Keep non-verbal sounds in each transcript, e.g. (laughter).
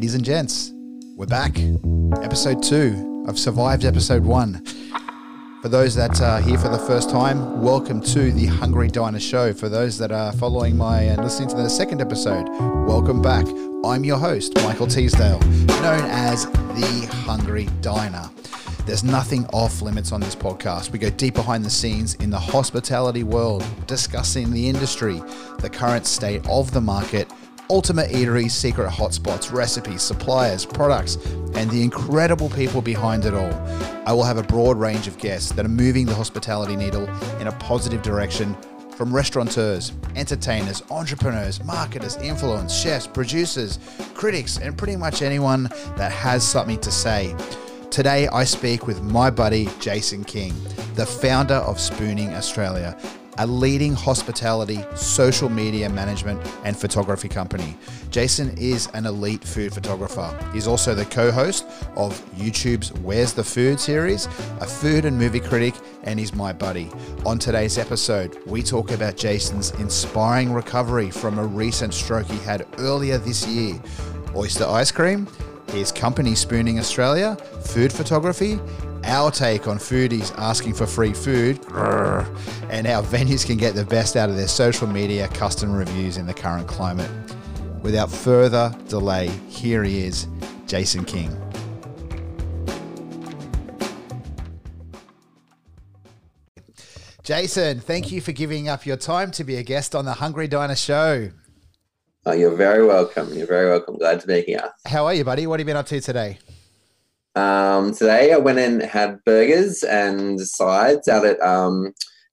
Ladies and gents, we're back. Episode two. I've survived episode one. For those that are here for the first time, welcome to the Hungry Diner Show. For those that are following my and listening to the second episode, welcome back. I'm your host, Michael Teasdale, known as the Hungry Diner. There's nothing off limits on this podcast. We go deep behind the scenes in the hospitality world, discussing the industry, the current state of the market, ultimate eateries, secret hotspots, recipes, suppliers, products, and the incredible people behind it all. I will have a broad range of guests that are moving the hospitality needle in a positive direction from restaurateurs, entertainers, entrepreneurs, marketers, influencers, chefs, producers, critics, and pretty much anyone that has something to say. Today, I speak with my buddy Jason King, the founder of Spooning Australia, a leading hospitality, social media management, and photography company. Jason is an elite food photographer. He's also the co host of YouTube's Where's the Food series, a food and movie critic, and he's my buddy. On today's episode, we talk about Jason's inspiring recovery from a recent stroke he had earlier this year, oyster ice cream his company Spooning Australia, food photography, our take on foodies asking for free food, and how venues can get the best out of their social media customer reviews in the current climate. Without further delay, here he is, Jason King. Jason, thank you for giving up your time to be a guest on the Hungry Diner Show. Oh, you're very welcome. You're very welcome. Glad to be here. How are you, buddy? What have you been up to today? Um, today I went and had burgers and sides out at um,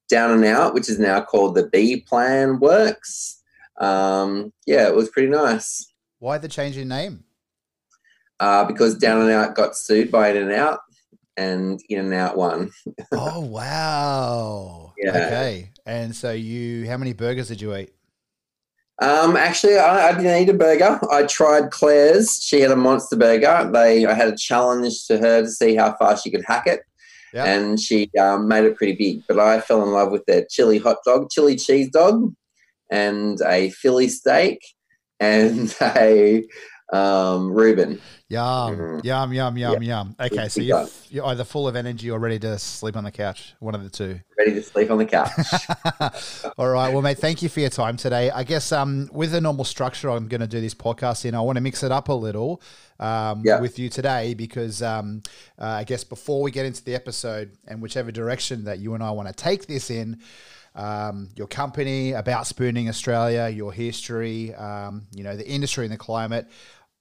Down and Out, which is now called the B Plan Works. Um, yeah, it was pretty nice. Why the change in name? Uh, because Down and Out got sued by In and Out, and In and Out won. (laughs) oh wow! Yeah. Okay, and so you, how many burgers did you eat? Um, actually, I, I, didn't eat a burger. I tried Claire's. She had a monster burger. They, I had a challenge to her to see how far she could hack it, yep. and she um, made it pretty big. But I fell in love with their chili hot dog, chili cheese dog, and a Philly steak, and (laughs) a um, Reuben. Yum, mm. yum, yum, yum, yum. Okay, so you're, you're either full of energy or ready to sleep on the couch. One of the two. Ready to sleep on the couch. (laughs) All right. Well, mate, thank you for your time today. I guess um, with the normal structure I'm going to do this podcast in, I want to mix it up a little um, yeah. with you today because um, uh, I guess before we get into the episode and whichever direction that you and I want to take this in, um, your company, about spooning Australia, your history, um, you know, the industry and the climate.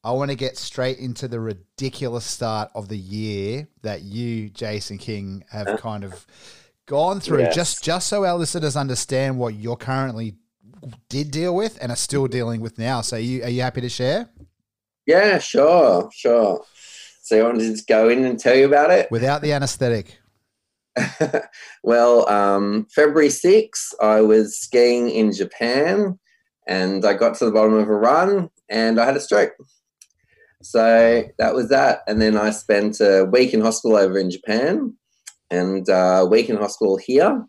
I want to get straight into the ridiculous start of the year that you, Jason King, have kind of gone through, yes. just just so our listeners understand what you're currently did deal with and are still dealing with now. So, are you are you happy to share? Yeah, sure, sure. So, you want to just go in and tell you about it without the anaesthetic? (laughs) well, um, February 6th, I was skiing in Japan and I got to the bottom of a run and I had a stroke. So that was that. And then I spent a week in hospital over in Japan and a week in hospital here,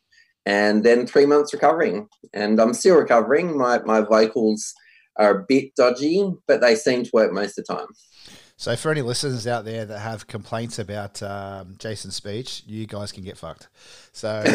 and then three months recovering. And I'm still recovering. My, my vocals are a bit dodgy, but they seem to work most of the time. So, for any listeners out there that have complaints about um, Jason's speech, you guys can get fucked. So, (laughs)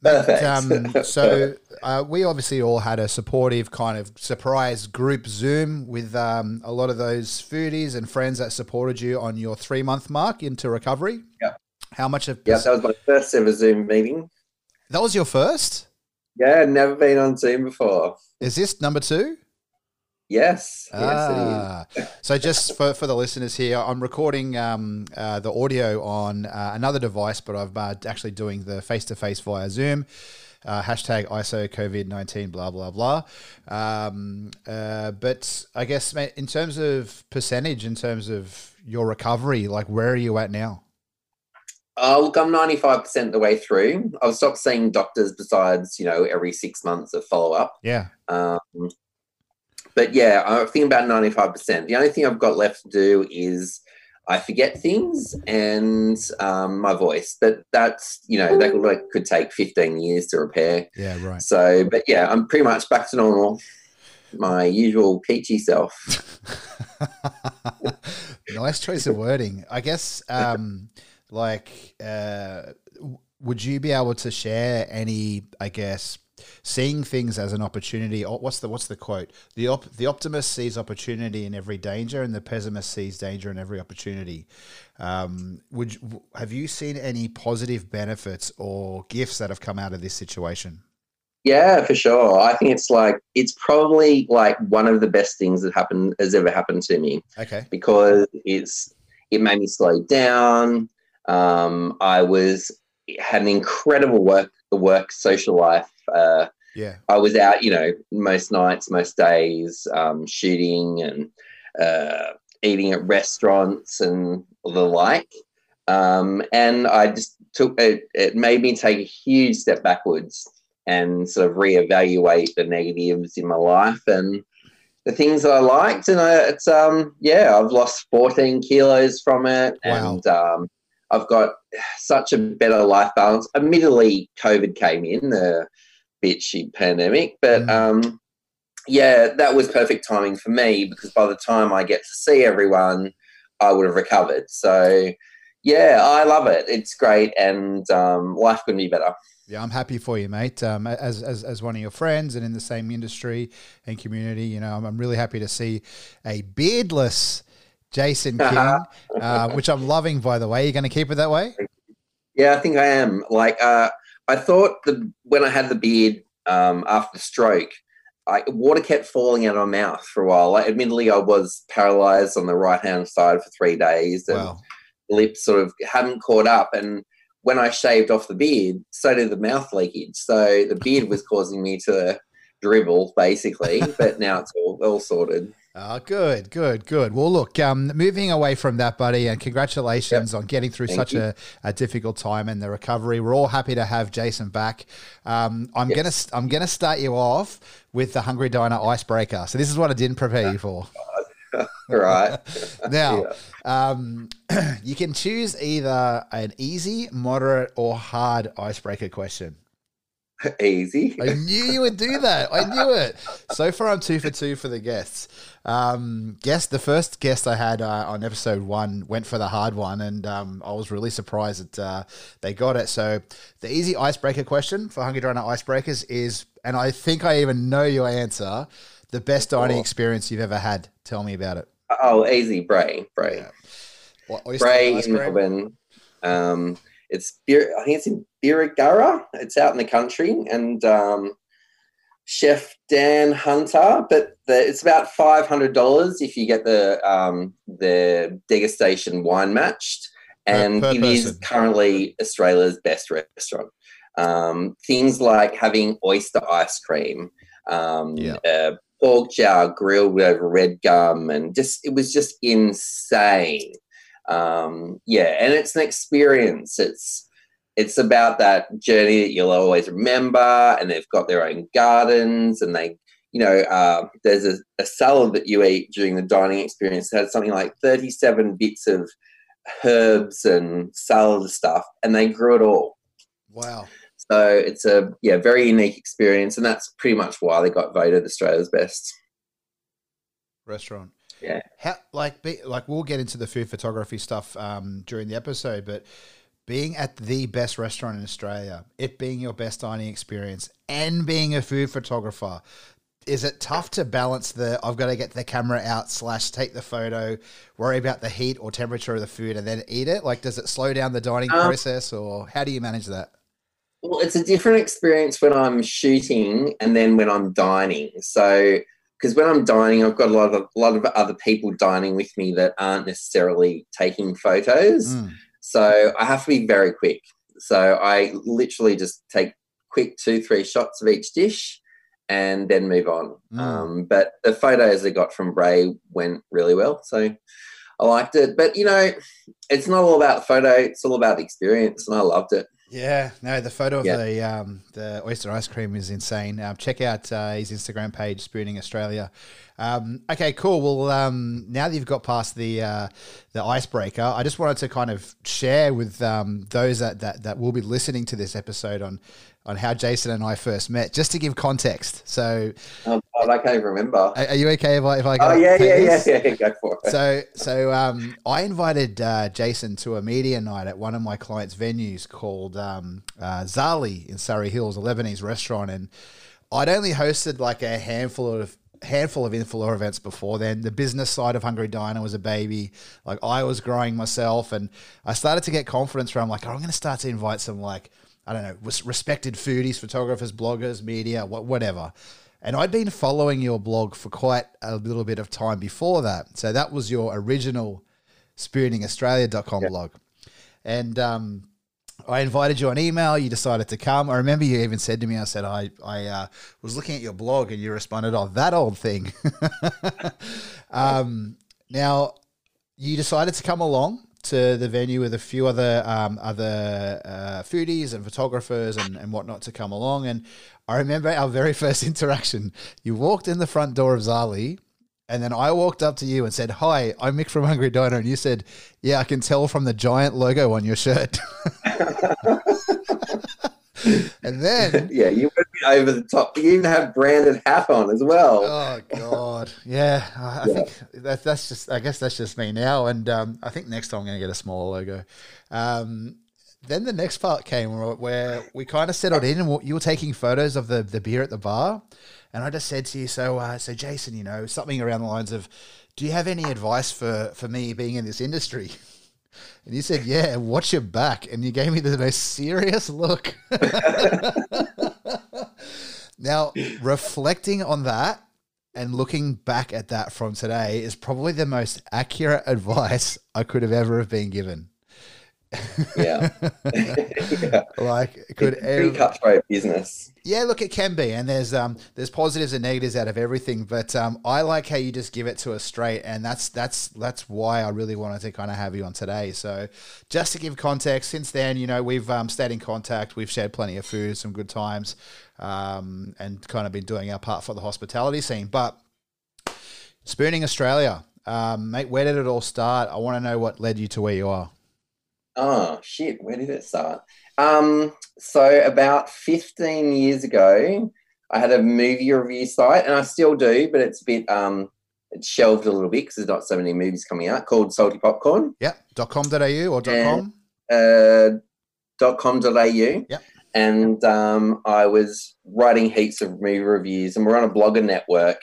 but, um, so uh, we obviously all had a supportive kind of surprise group Zoom with um, a lot of those foodies and friends that supported you on your three month mark into recovery. Yeah. How much of yeah, that was my first ever Zoom meeting. That was your first. Yeah, never been on Zoom before. Is this number two? Yes. Ah. Yes, so just for, for the listeners here, I'm recording um, uh, the audio on uh, another device, but I'm uh, actually doing the face to face via Zoom. Uh, hashtag ISO COVID 19, blah, blah, blah. Um, uh, but I guess in terms of percentage, in terms of your recovery, like where are you at now? Uh, look, I'm 95% the way through. I've stopped seeing doctors besides, you know, every six months of follow up. Yeah. Um, but yeah, I think about 95%. The only thing I've got left to do is I forget things and um, my voice, but that's, you know, that could, could take 15 years to repair. Yeah, right. So, but yeah, I'm pretty much back to normal. my usual peachy self. (laughs) nice choice of wording. I guess, um, like, uh, would you be able to share any, I guess, seeing things as an opportunity. What's the what's the quote? The op, the optimist sees opportunity in every danger, and the pessimist sees danger in every opportunity. Um, would have you seen any positive benefits or gifts that have come out of this situation? Yeah, for sure. I think it's like it's probably like one of the best things that happened has ever happened to me. Okay. Because it's it made me slow down. Um, I was had an incredible work the work social life. Uh, yeah, I was out, you know, most nights, most days, um, shooting and uh, eating at restaurants and the like. Um, and I just took it. It made me take a huge step backwards and sort of reevaluate the negatives in my life and the things that I liked. And I, it's um, yeah, I've lost 14 kilos from it, wow. and um, I've got such a better life balance. Admittedly, COVID came in, the bitchy pandemic, but mm. um, yeah, that was perfect timing for me because by the time I get to see everyone, I would have recovered. So yeah, I love it. It's great, and um, life couldn't be better. Yeah, I'm happy for you, mate. Um, as, as, as one of your friends and in the same industry and community, you know, I'm, I'm really happy to see a beardless Jason (laughs) King, uh, which I'm loving, by the way. You're going to keep it that way? Yeah, I think I am. Like, uh, I thought that when I had the beard um, after the stroke, I, water kept falling out of my mouth for a while. Admittedly, I was paralyzed on the right hand side for three days, and wow. lips sort of hadn't caught up. And when I shaved off the beard, so did the mouth leakage. So the beard was causing me to dribble, basically. (laughs) but now it's all all sorted. Oh, good, good, good. Well, look, um, moving away from that, buddy, and congratulations yep. on getting through Thank such a, a, difficult time and the recovery. We're all happy to have Jason back. Um, I'm yes. gonna I'm gonna start you off with the Hungry Diner icebreaker. So this is what I didn't prepare you for. (laughs) right (laughs) now, yeah. um, (clears throat) you can choose either an easy, moderate, or hard icebreaker question. (laughs) Easy. I knew you would do that. I knew it. So far, I'm two for two for the guests. Um, guest, the first guest I had uh, on episode one went for the hard one, and um, I was really surprised that uh, they got it. So, the easy icebreaker question for Hungry Diner Icebreakers is, and I think I even know your answer, the best dining experience you've ever had. Tell me about it. Oh, easy, Brae, Brae, yeah. What, Brae in Melbourne. Um, it's I think it's in Birregurra. It's out in the country, and um, Chef Dan Hunter, but the, it's about five hundred dollars if you get the um, the degustation wine matched, and per, per it is currently Australia's best restaurant. Um, things like having oyster ice cream, um, yeah. uh, pork chow grilled over red gum, and just it was just insane. Um, yeah, and it's an experience. It's it's about that journey that you'll always remember. And they've got their own gardens, and they, you know, uh, there's a, a, salad that you eat during the dining experience that has something like 37 bits of herbs and salad stuff, and they grew it all. Wow. So it's a yeah very unique experience, and that's pretty much why they got voted Australia's best restaurant. Yeah. How like be, like we'll get into the food photography stuff um, during the episode, but being at the best restaurant in Australia, it being your best dining experience, and being a food photographer, is it tough to balance the I've got to get the camera out slash take the photo, worry about the heat or temperature of the food, and then eat it? Like, does it slow down the dining um, process, or how do you manage that? Well, it's a different experience when I'm shooting and then when I'm dining. So, because when I'm dining, I've got a lot of a lot of other people dining with me that aren't necessarily taking photos. Mm. So I have to be very quick. So I literally just take quick two, three shots of each dish and then move on. Mm. Um, but the photos I got from Brae went really well. So I liked it. But, you know, it's not all about the photo, it's all about the experience. And I loved it. Yeah, no, the photo of yeah. the um, the oyster ice cream is insane. Um, check out uh, his Instagram page, Spooning Australia. Um, okay, cool. Well, um, now that you've got past the uh, the icebreaker, I just wanted to kind of share with um, those that, that that will be listening to this episode on on how Jason and I first met, just to give context. So, oh, Oh, I can't even remember. Are, are you okay if I if I go? Oh yeah, yeah, yeah, yeah. Go for it. So so um, I invited uh, Jason to a media night at one of my clients' venues called um, uh, Zahli in Surry Hills, a Lebanese restaurant, and I'd only hosted like a handful of handful of influencer events before then. The business side of Hungry Diner was a baby. Like I was growing myself, and I started to get confidence where I'm like, oh, I'm going to start to invite some like I don't know respected foodies, photographers, bloggers, media, whatever. And I'd been following your blog for quite a little bit of time before that. So that was your original spooningaustralia.com yeah. blog. And um, I invited you on email. You decided to come. I remember you even said to me, I said, I, I uh, was looking at your blog and you responded, oh, that old thing. (laughs) um, now, you decided to come along to the venue with a few other um, other uh, foodies and photographers and, and whatnot to come along. And I remember our very (laughs) first interaction. You walked in the front door of Zahli, and then I walked up to you and said, "Hi, I'm Mick from Hungry Diner," and you said, "Yeah, I can tell from the giant logo on your shirt." (laughs) (laughs) and then (laughs) yeah, you went over the top. You even have branded hat on as well. Oh God, yeah. I, yeah. think that, that's just. I guess that's just me now. And um, I think next time I'm going to get a smaller logo. Um, then the next part came where, where we kind of settled in, and you were taking photos of the the beer at the bar, and I just said to you, so uh, so Jason, you know, something around the lines of, do you have any advice for for me being in this industry? (laughs) And you said, Yeah, watch your back. And you gave me the most serious look. (laughs) now, reflecting on that and looking back at that from today is probably the most accurate advice I could have ever have been given yeah. (laughs) yeah. Like could it's pretty cutthroat business. Yeah, look, it can be, and there's um there's positives and negatives out of everything, but um I like how you just give it to us straight, and that's that's that's why I really wanted to kind of have you on today. So, just to give context, since then, you know, we've um, stayed in contact, we've shared plenty of food, some good times, um, and kind of been doing our part for the hospitality scene. But spooning Australia, um, mate, where did it all start? I want to know what led you to where you are. Oh shit! Where did it start? Um, so about 15 years ago, I had a movie review site, and I still do, but it's a bit um, it's shelved a little bit because there's not so many movies coming out. Called Salty Popcorn. Yeah. .com.au or dot .com. Uh, .com.au. Yeah. And um, I was writing heaps of movie reviews, and we're on a blogger network.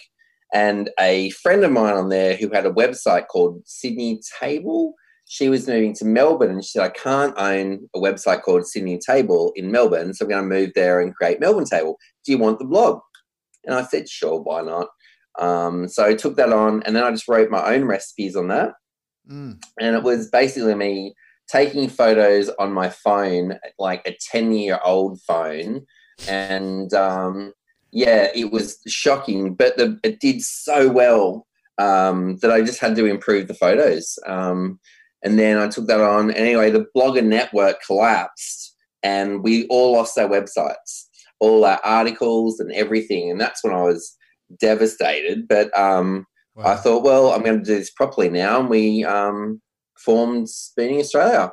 And a friend of mine on there who had a website called Sydney Table she was moving to Melbourne and she said, I can't own a website called Sydney Table in Melbourne, so I'm going to move there and create Melbourne Table. Do you want the blog? And I said, sure, why not? Um, so I took that on and then I just wrote my own recipes on that. Mm. And it was basically me taking photos on my phone, like a 10 year old phone. And um, yeah, it was shocking, but the, it did so well um, that I just had to improve the photos. Um, and then I took that on. Anyway, the blogger network collapsed and we all lost our websites, all our articles and everything. And that's when I was devastated. But um, wow. I thought, well, I'm going to do this properly now. And we um, formed Spooning Australia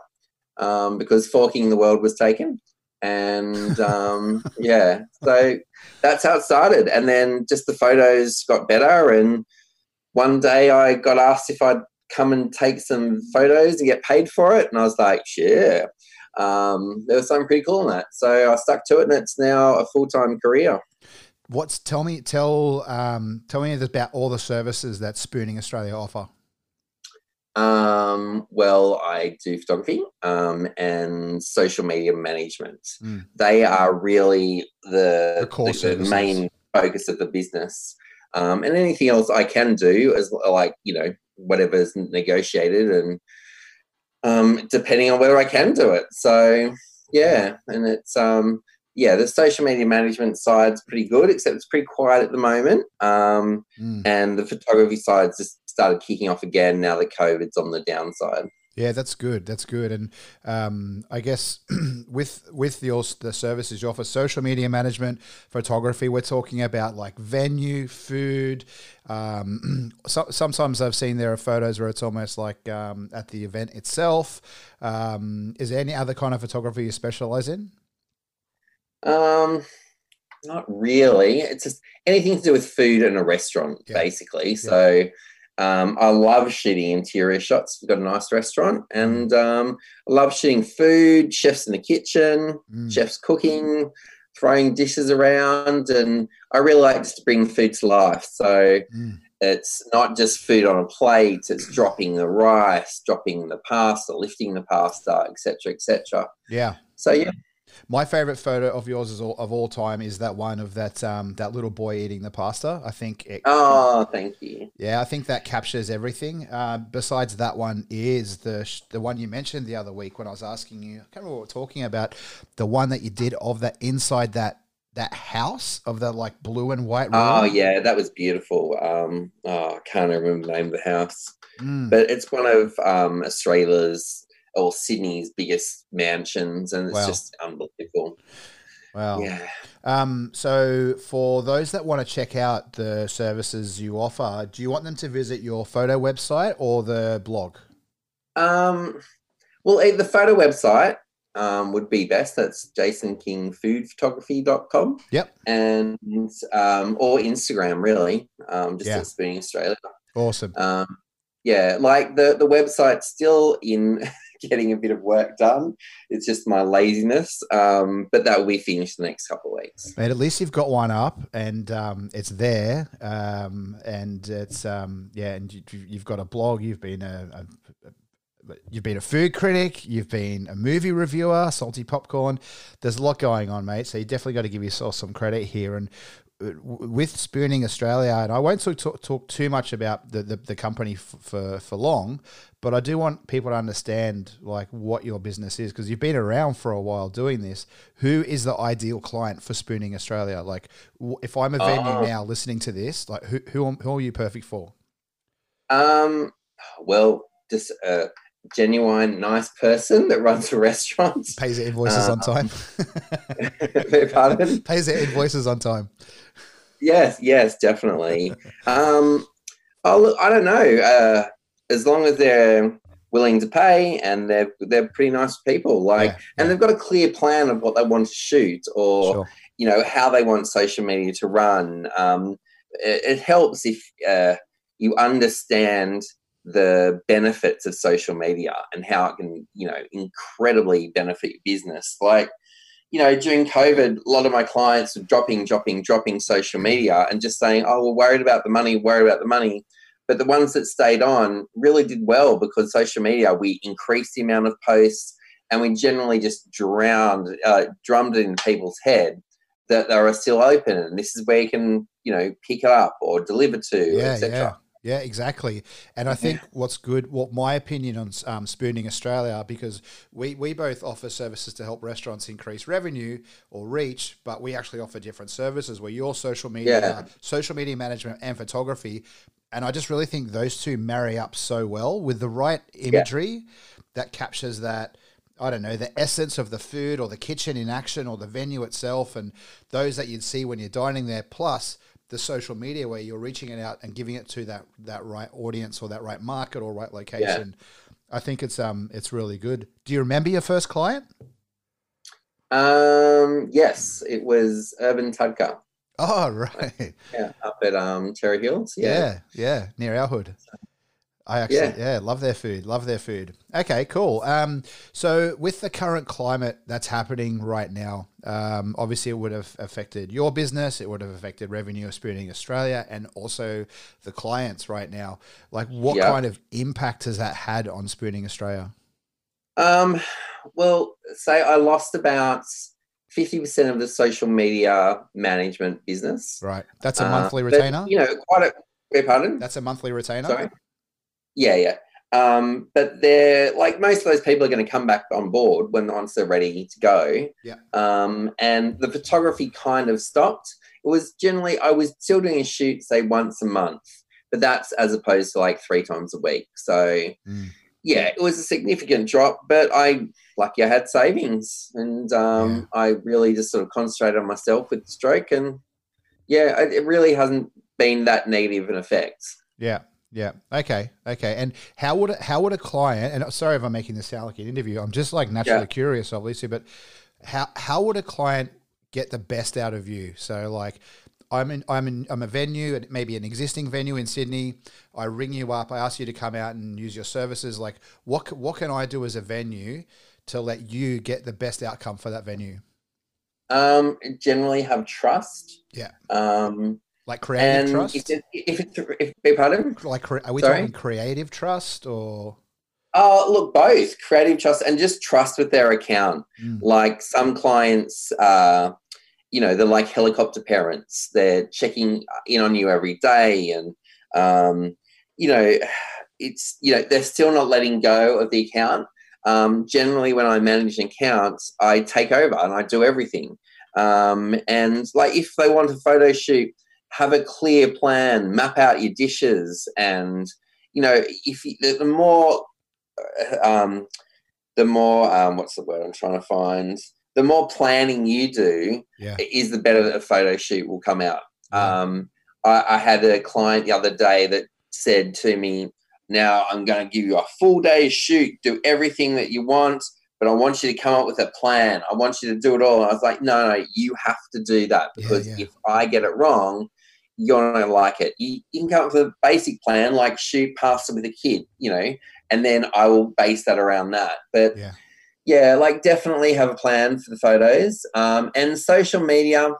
um, because Forking the World was taken. And um, (laughs) yeah, so that's how it started. And then just the photos got better. And one day I got asked if I'd come and take some photos and get paid for it. And I was like, sure. Um, there was something pretty cool in that. So I stuck to it and it's now a full time career. What's tell me tell um, tell me about all the services that Spooning Australia offer. Um, well, I do photography um, and social media management. Mm. They are really the, the, the main focus of the business. Um, and anything else I can do as like you know whatever's negotiated and um, depending on whether I can do it. So yeah, and it's um, yeah, the social media management side's pretty good, except it's pretty quiet at the moment. Um, mm. And the photography side's just started kicking off again now that COVID's on the downside. Yeah, that's good. That's good. And um, I guess (clears throat) with with the the services you offer, social media management, photography, we're talking about like venue, food. Um, (clears throat) so, sometimes I've seen there are photos where it's almost like um, at the event itself. Um, is there any other kind of photography you specialize in? Um, not really. It's just anything to do with food and a restaurant, Yeah. basically. So um, I love shooting interior shots. We've got a nice restaurant, and um, I love shooting food, chefs in the kitchen, Mm. chefs cooking, throwing dishes around, and I really like just to bring food to life. So Mm. it's not just food on a plate; it's dropping the rice, dropping the pasta, lifting the pasta, etc., etc. Yeah. So yeah, My favorite photo of yours is all, of all time is that one of that um, that little boy eating the pasta. I think it, oh, thank you. Yeah, I think that captures everything. Uh, besides that one is the sh- the one you mentioned the other week when I was asking you. I can't remember what we're talking about. The one that you did of that inside that that house of the like blue and white. room. Oh yeah, that was beautiful. Um, oh, I can't remember the name of the house, Mm, but it's one of um, Australia's or Sydney's biggest mansions, and it's Wow. just unbelievable. wow. Yeah. Um, so for those that want to check out the services you offer, do you want them to visit your photo website or the blog? Um, well, eh, the photo website um, would be best. That's jasonkingfoodphotography.com. Yep. And um, or Instagram, really. Um, just Yeah. Australia. Awesome. Um, yeah, like the the website's still in (laughs) (laughs) getting a bit of work done. It's just my laziness, um, but that will be finished the next couple of weeks. Mate, at least you've got one up and um, it's there. Um, and it's, um, yeah, and you, you've got a blog. You've been a, a, a, you've been a food critic. You've been a movie reviewer, salty popcorn. There's a lot going on, mate. So you definitely got to give yourself some credit here. And with Spooning Australia, and I won't talk, talk, too much about the, the, the company f- for, for long, but I do want people to understand like what your business is because you've been around for a while doing this. Who is the ideal client for Spooning Australia? Like, w- if I'm a venue Oh. now listening to this, like, who who, who are you perfect for? Um, well, just a genuine, nice person that runs a restaurant. Pays their invoices on time. (laughs) Pardon? Pays their invoices on time. Yes, yes, definitely. (laughs) um, oh, look, I don't know. Uh, as long as they're willing to pay and they're they're pretty nice people, like, Yeah, and they've got a clear plan of what they want to shoot or Sure. you know how they want social media to run. Um, it, it helps if uh, you understand the benefits of social media and how it can you know incredibly benefit your business. Like you know during COVID, a lot of my clients were dropping, dropping, dropping social media and just saying, "Oh, we're worried about the money, worried about the money." But the ones that stayed on really did well because social media, we increased the amount of posts and we generally just drowned, uh, drummed it in people's head that they are still open and this is where you can, you know, pick it up or deliver to, yeah, etc. yeah. Yeah, exactly. And I think what's good, what my opinion on um, Spooning Australia, because we, we both offer services to help restaurants increase revenue or reach, but we actually offer different services where your social media, Yeah. social media management and photography. And I just really think those two marry up so well with the right imagery that captures that. I don't know, the essence of the food or the kitchen in action or the venue itself and those that you'd see when you're dining there, plus the social media where you're reaching it out and giving it to that that right audience or that right market or right location. I think it's um it's really good. Do you remember your first client? Um, yes, it was Urban Tadka. Oh (laughs) right. Yeah, up at um Surry Hills. Yeah, Yeah. yeah, near our hood. I actually, yeah. Yeah. love their food. Love their food. Okay, cool. Um, so with the current climate that's happening right now, um, obviously it would have affected your business. It would have affected revenue of Spooning Australia, and also the clients right now. Like, what Yeah. kind of impact has that had on Spooning Australia? Um, well, say I lost about fifty percent of the social media management business. Right, that's a Uh, monthly but, retainer. you know, quite a. Pardon. That's a monthly retainer. Sorry. Yeah, yeah. Um, but they're like most of those people are going to come back on board when once they're ready to go. Yeah. Um, and the photography kind of stopped. It was generally I was still doing a shoot say once a month, but that's as opposed to like three times a week. So Mm. yeah, it was a significant drop, but I lucky I had savings and um, I really just sort of concentrated on myself with the stroke and yeah, it it really hasn't been that negative an effect. Yeah. Yeah. Okay. Okay. And how would a, how would a client? And sorry if I'm making this sound like an interview. I'm just like naturally Yeah. curious, obviously. But how how would a client get the best out of you. So like I'm in, I'm in, I'm a venue, maybe an existing venue in Sydney. I ring you up. I ask you to come out and use your services. Like, what what can I do as a venue to let you get the best outcome for that venue? Um, generally have trust. Yeah. Um, like creative and trust. if, it, if it's if, pardon. Like, cre- are we Sorry? talking creative trust or? Oh, look, both creative trust and just trust with their account. Mm. Like some clients, uh, you know, they're like helicopter parents. They're checking in on you every day, and um, you know, it's you know they're still not letting go of the account. Um, generally, when I manage an accounts, I take over and I do everything. Um, and like, if they want a photo shoot, have a clear plan, map out your dishes, and you know, if you, the, the more um, the more um, what's the word I'm trying to find? The more planning you do, Yeah. is the better that a photo shoot will come out. Um, I, I had a client the other day that said to me, "Now I'm going to give you a full day shoot, do everything that you want, but I want you to come up with a plan. I want you to do it all." And I was like, "No, no, you have to do that Yeah, because yeah. if I get it wrong." You're not going to like it. You, you can come up with a basic plan, like shoot pasta with a kid, you know, and then I will base that around that. But Yeah. yeah, like definitely have a plan for the photos. Um, and social media,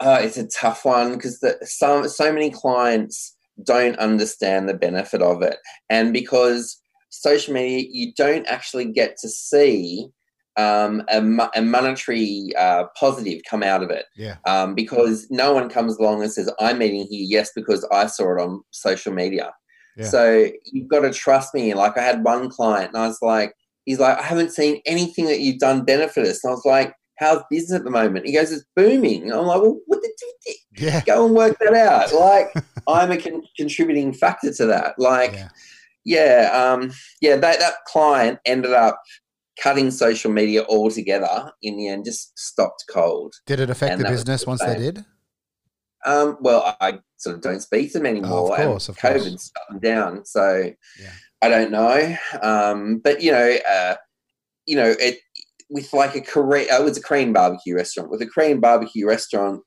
uh, it's a tough one because some so many clients don't understand the benefit of it, and because social media, you don't actually get to see um, a, a monetary uh, positive come out of it Yeah. um, because no one comes along and says, I'm meeting here, yes, because I saw it on social media. Yeah. So you've got to trust me. Like I had one client and I was like, he's like, I haven't seen anything that you've done benefit us. And I was like, how's business at the moment? He goes, it's booming. And I'm like, well, what the Yeah. go and work that out. (laughs) Like I'm a con- contributing factor to that. Like, Yeah. yeah, um, yeah, that, that client ended up cutting social media altogether in the end, just stopped cold. Did it affect And the business once they did? Um, well, I sort of don't speak to them anymore. and course, of course. COVID's shut them down, so Yeah. I don't know. Um, but you know, uh, you know, it with like a Korean, uh, it was a Korean barbecue restaurant. With a Korean barbecue restaurant,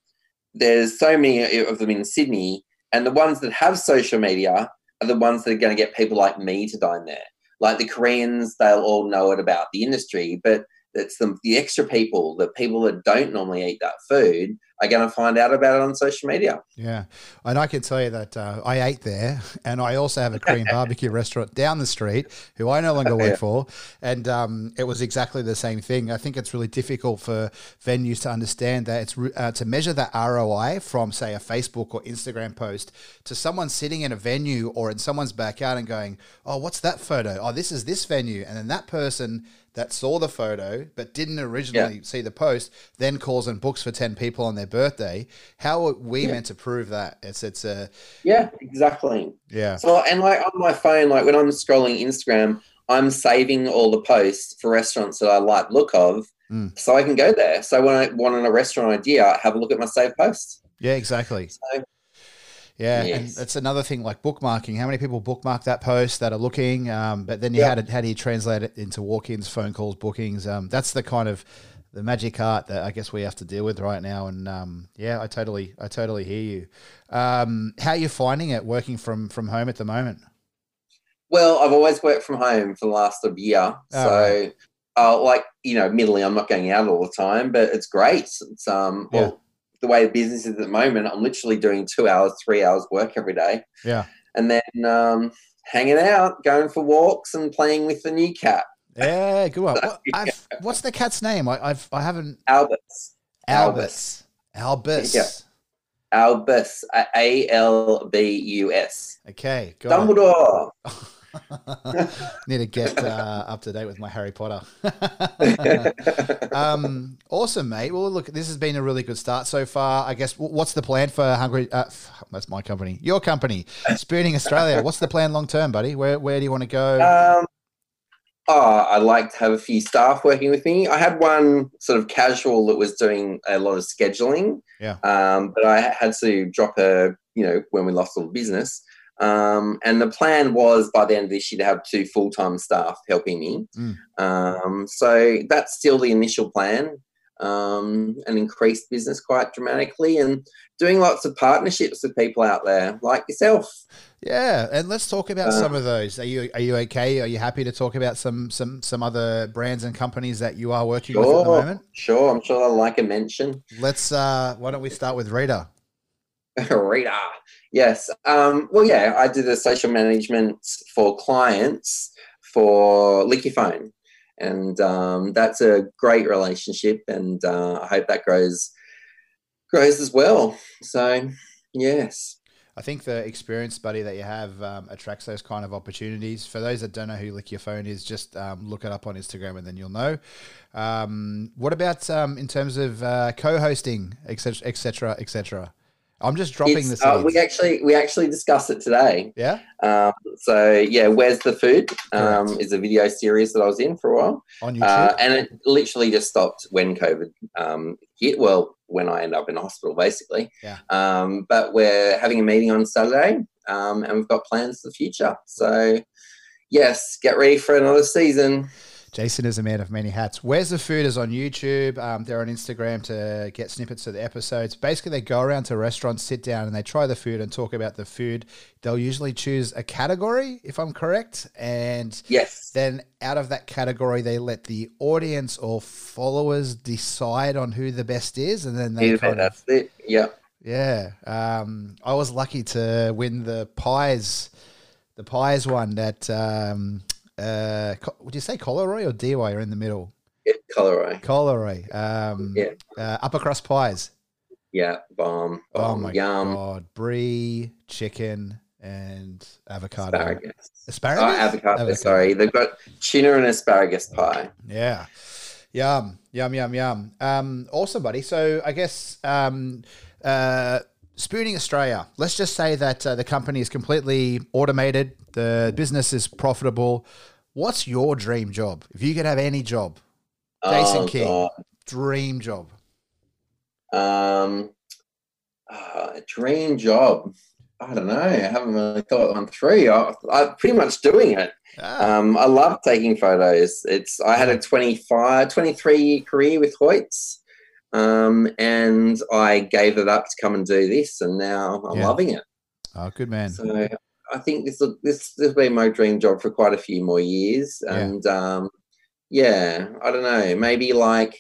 there's so many of them in Sydney, and the ones that have social media are the ones that are going to get people like me to dine there. Like the Koreans, they'll all know it about the industry, but it's the, the extra people, the people that don't normally eat that food, are going to find out about it on social media. Yeah, and I can tell you that uh, I ate there, and I also have a Korean (laughs) barbecue restaurant down the street, who I no longer work Yeah. for, and um, it was exactly the same thing. I think it's really difficult for venues to understand that it's uh, to measure that ROI from, say, a Facebook or Instagram post to someone sitting in a venue or in someone's backyard and going, "Oh, what's that photo? Oh, this is this venue," and then that person that saw the photo but didn't originally see the post then calls and books for 10 people on their birthday how are we meant to prove that it's it's a Yeah, exactly. yeah So, and like on my phone, like when I'm scrolling Instagram, I'm saving all the posts for restaurants that I like look of, Mm. so I can go there. So when I want a restaurant idea, I have a look at my saved posts. yeah exactly So, yeah Yes. and that's another thing like bookmarking how many people bookmark that post that are looking um, but then you Yeah. had it how do you translate it into walk-ins phone calls bookings um, that's the kind of the magic art that I guess we have to deal with right now, and um, yeah, I totally, I totally hear you. Um, how are you finding it working from from home at the moment? well, I've always worked from home for the last of year, Oh, so uh, like you know, admittedly, I'm not going out all the time, but it's great. It's um, Yeah. well, the way the business is at the moment, I'm literally doing two hours, three hours work every day. Yeah. and then um, hanging out, going for walks, and playing with the new cat, Yeah, good one. (laughs) What, I've, what's the cat's name? I, I've I haven't. Albus. Albus. Albus. Yeah. Albus, A L B U S. Okay. It. Dumbledore. (laughs) Need to get uh, up to date with my Harry Potter. (laughs) um, awesome, mate. Well, look, this has been a really good start so far. I guess. What's the plan for Hungry? Uh, that's my company. Your company, Spooning Australia. What's the plan long term, buddy? Where Where do you want to go? Um, oh, I like to have a few staff working with me. I had one sort of casual that was doing a lot of scheduling. Yeah. Um, but I had to drop her, you know, when we lost all the business. Um, and the plan was by the end of this year to have two full time staff helping me. Mm. Um, so that's still the initial plan. Um, and increased business quite dramatically, and doing lots of partnerships with people out there like yourself. Yeah, and let's talk about Uh, some of those. Are you are you okay? Are you happy to talk about some some some other brands and companies that you are working with at the Sure. moment? Sure, I'm sure they'll like a mention. Let's. uh Why don't we start with Rita? (laughs) Rita. Yes. Um, well, yeah, I did the social management for clients for Lick Your Phone. And um, that's a great relationship, and uh, I hope that grows grows as well. So, yes, I think the experience buddy that you have um, attracts those kind of opportunities. For those that don't know who Lick Your Phone is, just um, look it up on Instagram and then you'll know. Um, what about um, in terms of uh, co-hosting, etc., etc., etc.? I'm just dropping It's, the uh, we actually we actually discussed it today. yeah, Um, so yeah, where's the food? Um, Correct. is a video series that I was in for a while. on YouTube. Uh, and it literally just stopped when COVID um, hit. Well, when I end up in hospital, basically. Yeah. Um, but we're having a meeting on Saturday, um, and we've got plans for the future. So, yes, get ready for another season. Jason is a man of many hats. Where's the Food is on YouTube. Um, they're on Instagram to get snippets of the episodes. Basically, they go around to restaurants, sit down, and they try the food and talk about the food. They'll usually choose a category, if I'm correct, and Yes. then out of that category, they let the audience or followers decide on who the best is, and then they Yeah, kind of that's it. Yeah. yeah. Um, I was lucky to win the pies, the pies one that um, uh, would you say Collaroy or Dee Why are in the middle? yeah. Collaroy. Um, Yeah. Uh, upper crust pies. Yeah. Bomb. Oh my Yum. god! Brie, chicken, and avocado. Asparagus. Asparagus. Oh, avocado, Avocado. Sorry, they've got tuna and asparagus pie. Yeah. Yum, yum, yum, yum. Um, awesome, buddy. So I guess um, uh, Spooning Australia, let's just say that uh, the company is completely automated, the business is profitable. What's your dream job? If you could have any job, Jason oh, King. God. dream job. Um, uh, a dream job. I don't know. I haven't really thought one through. I, I'm pretty much doing it. Ah, Um, I love taking photos. It's I had a 25, 23 year career with Hoyts, um, and I gave it up to come and do this, and now I'm Yeah. loving it. oh, good man. So I think this will this this will be my dream job for quite a few more years, Yeah. and um, yeah, I don't know, maybe like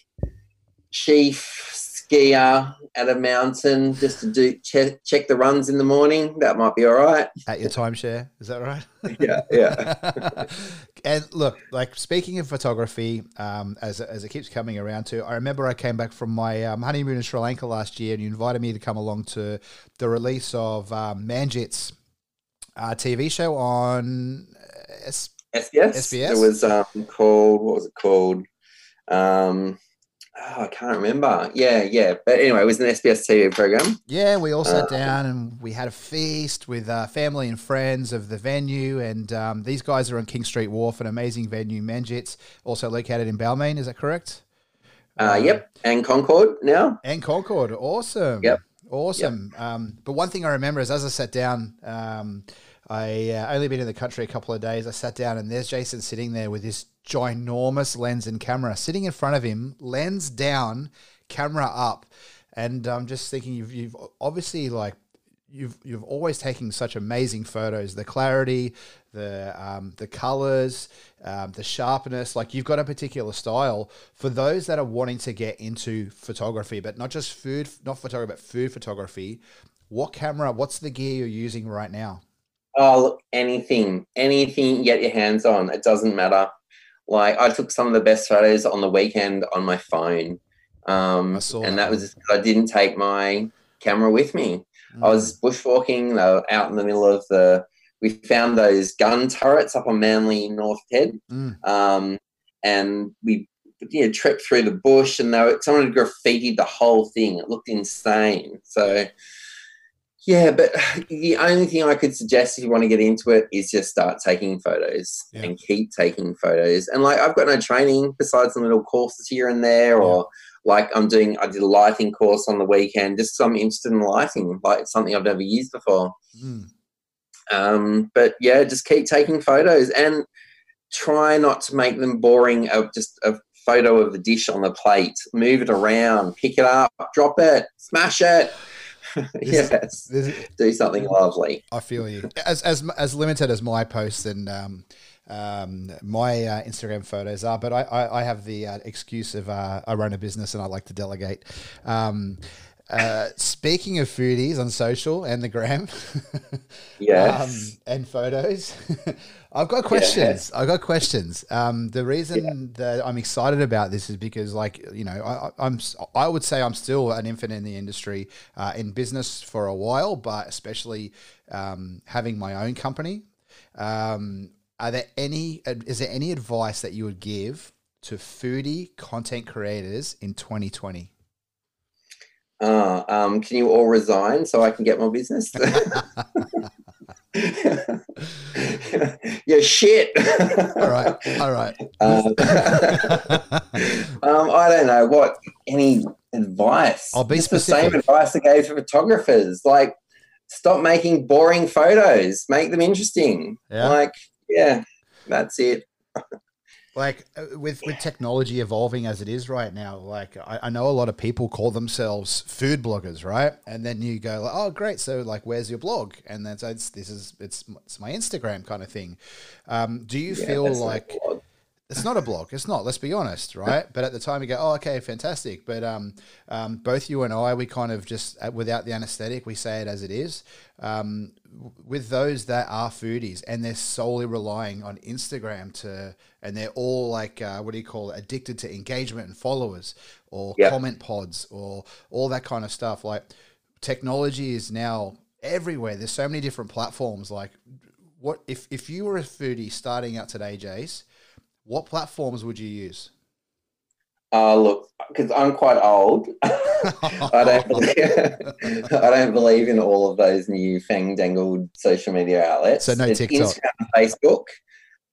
chief skier at a mountain just to do check, check the runs in the morning. That might be all right. At your timeshare, is that right? (laughs) Yeah, yeah. (laughs) and look, like speaking of photography, um, as, as it keeps coming around to, I remember I came back from my um, honeymoon in Sri Lanka last year, and you invited me to come along to the release of um, Manjit's uh, TV show on uh, S- SBS. SBS? It was um, called what was it called? Um, oh, I can't remember. Yeah, yeah. But anyway, it was an SBS TV program. Yeah, we all sat Uh, down and we had a feast with uh, family and friends of the venue. And um, these guys are on King Street Wharf, an amazing venue, Manjit's, also located in Balmain. Is that correct? Uh, Um, yep, and Concord now. And Concord, awesome. Yep. Awesome. Um, but one thing I remember is as I sat down, um, I uh, only been in the country a couple of days. I sat down and there's Jason sitting there with this ginormous lens and camera sitting in front of him, lens down, camera up. And I'm just thinking, you've, you've obviously like you've you've always taken such amazing photos. The clarity, the um, the colors, um, the sharpness. Like you've got a particular style for those that are wanting to get into photography, but not just food, not photography, but food photography. What camera? What's the gear you're using right now? Oh, look, anything, anything you get your hands on, it doesn't matter. Like I took some of the best photos on the weekend on my phone, um, and that that was I didn't take my camera with me. Mm. I was bushwalking they out in the middle of the. We found those gun turrets up on Manly North Head, Mm. um, and we you know, tripped through the bush, and they were, someone had graffitied the whole thing. It looked insane. So, yeah, but the only thing I could suggest if you want to get into it is just start taking photos Yeah. and keep taking photos. And like, I've got no training besides some little courses here and there, or like I'm doing, I did a lighting course on the weekend just 'cause I'm interested in lighting, like it's something I've never used before. Mm. Um, but yeah, just keep taking photos and try not to make them boring of just a photo of the dish on the plate, move it around, pick it up, drop it, smash it. (laughs) yes, do something lovely. I feel you. As as as limited as my posts and um, um, my uh, Instagram photos are, but I I, I have the uh, excuse of uh, I run a business and I like to delegate. Um, uh, speaking of foodies on social and the gram, (laughs) yes, um, and photos, (laughs) I've got questions. Yeah. I've got questions. Um, the reason yeah. that I'm excited about this is because, like, you know, I, am I would say I'm still an infant in the industry, uh, in business for a while, but especially um, having my own company. Um, are there any? Is there any advice that you would give to foodie content creators in 2020? Uh, um, can you all resign so I can get more business? (laughs) (laughs) yeah, shit. all right, all right. (laughs) Um, um, I don't know what any advice. I'll be specific. the same advice I gave to photographers. Like, stop making boring photos. Make them interesting. Yeah. Like, yeah, that's it like uh, with with technology evolving as it is right now like I, I, know a lot of people call themselves food bloggers right and then you go like, oh great so like where's your blog and then so it's this is it's it's my instagram kind of thing um, do you yeah, feel like it's not a blog. It's not. Let's be honest, right? but at the time, you go, "Oh, okay, fantastic." But um, um, both you and I, we kind of just uh, without the anesthetic, we say it as it is. Um, with those that are foodies and they're solely relying on Instagram to, and they're all like, uh, what do you call it, addicted to engagement and followers or yep. comment pods or all that kind of stuff. Like technology is now everywhere. There's so many different platforms. Like, what if if you were a foodie starting out today, Jace? What platforms would you use? Uh, look, because I'm quite old, (laughs) I don't (laughs) believe, (laughs) I don't believe in all of those new fandangled social media outlets. So no TikTok, Instagram, Facebook,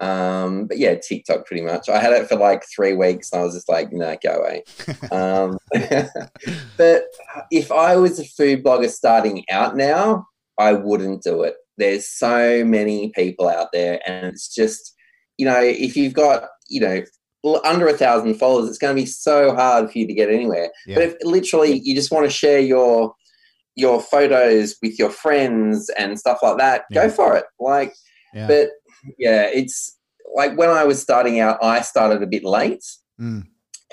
um, but yeah, TikTok pretty much. I had it for like three weeks, and I was just like, no, nah, go away. (laughs) um, (laughs) but if I was a food blogger starting out now, I wouldn't do it. There's so many people out there, and it's just you know, if you've got, you know, under a thousand followers, it's going to be so hard for you to get anywhere. Yeah. But if literally you just want to share your your photos with your friends and stuff like that, yeah. go for it. Like, yeah. but yeah, it's like when I was starting out, I started a bit late, mm.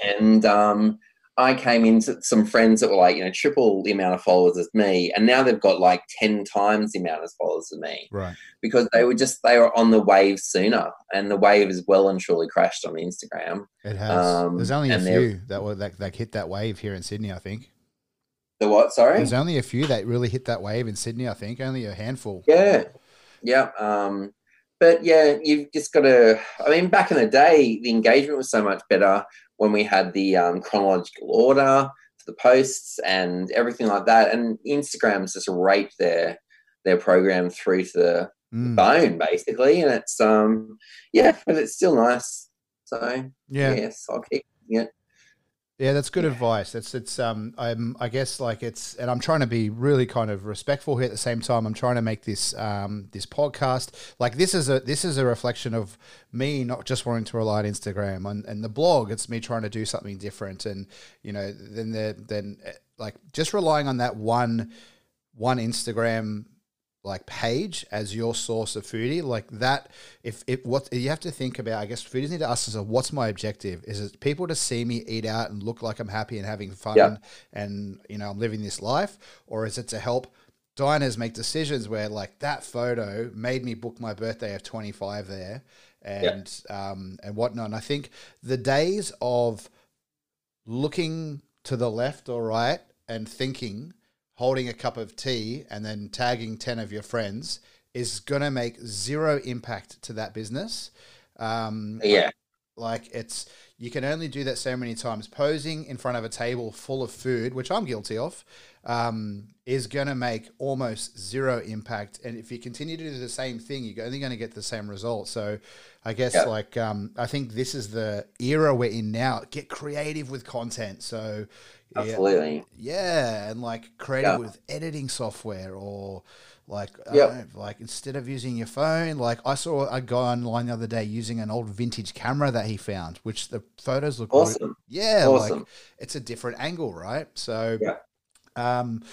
and um, I came into some friends that were like, you know, triple the amount of followers as me, and now they've got like ten times the amount of followers as me. Right. Because they were just they were on the wave sooner, and the wave has well and truly crashed on Instagram. It has. Um, There's only a few that were that, that hit that wave here in Sydney, I think. The what? Sorry. There's only a few that really hit that wave in Sydney. I think only a handful. Yeah. Yeah. Um, but yeah, you've just got to. I mean, back in the day, the engagement was so much better when we had the um, chronological order for the posts and everything like that. And Instagram's just raped their their program through to the mm. bone, basically. And it's um yeah, but it's still nice. So yeah, yes, I'll keep it. Yeah, that's good advice. That's it's um I'm I guess like it's and I'm trying to be really kind of respectful here at the same time. I'm trying to make this um this podcast like this is a this is a reflection of me not just wanting to rely on Instagram and, and the blog. It's me trying to do something different and you know then the then like just relying on that one one Instagram like page as your source of foodie like that if it what you have to think about i guess foodies need to ask themselves what's my objective is it people to see me eat out and look like i'm happy and having fun yeah. and you know i'm living this life or is it to help diners make decisions where like that photo made me book my birthday of 25 there and yeah. um and whatnot and i think the days of looking to the left or right and thinking holding a cup of tea and then tagging 10 of your friends is going to make zero impact to that business. Um, yeah. Like it's, you can only do that so many times. Posing in front of a table full of food, which I'm guilty of, um, is going to make almost zero impact. And if you continue to do the same thing, you're only going to get the same result. So I guess yeah. like, um, I think this is the era we're in now. Get creative with content. So, Absolutely. Yeah, and like creating Yeah. with editing software or like Yep. know, like instead of using your phone, like I saw a guy online the other day using an old vintage camera that he found, which the photos look Awesome. yeah, Awesome. like it's a different angle, right? So, Yeah. um,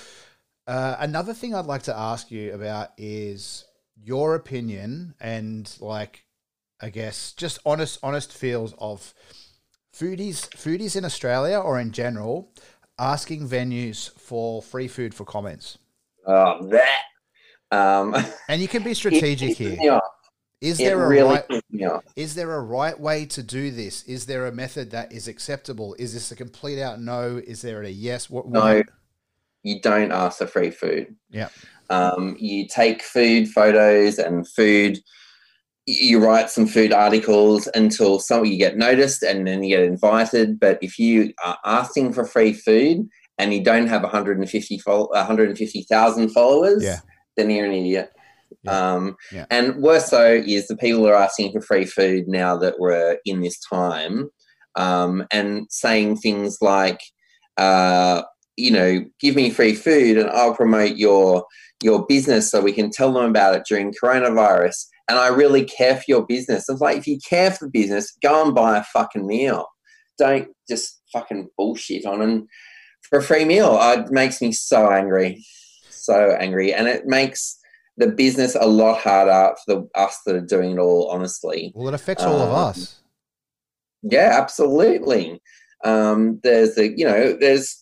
uh, another thing I'd like to ask you about is your opinion and like, I guess just honest, honest feels of foodies, foodies in Australia or in general, asking venues for free food for comments. Oh, that. Um, (laughs) And you can be strategic here. Is It there a really right? pisses me off. Is there a right way to do this? Is there a method that is acceptable? Is this a complete out no? Is there a yes? What, No, you don't ask for free food. Yeah. Um, you take food photos and food. You write some food articles until some you get noticed and then you get invited. But if you are asking for free food and you don't have 150 fol- 150,000 followers, Yeah. then you're an idiot. Yeah. Um, Yeah. And worse so is the people are asking for free food now that we're in this time um, and saying things like, uh, you know, give me free food and I'll promote your your business so we can tell them about it during coronavirus. And I really care for your business. It's like if you care for the business, go and buy a fucking meal. Don't just fucking bullshit on and for a free meal. Uh, It makes me so angry, so angry, and it makes the business a lot harder for the us that are doing it all. Honestly, Well, it affects all of Um, us. yeah, absolutely. Um, there's the you know there's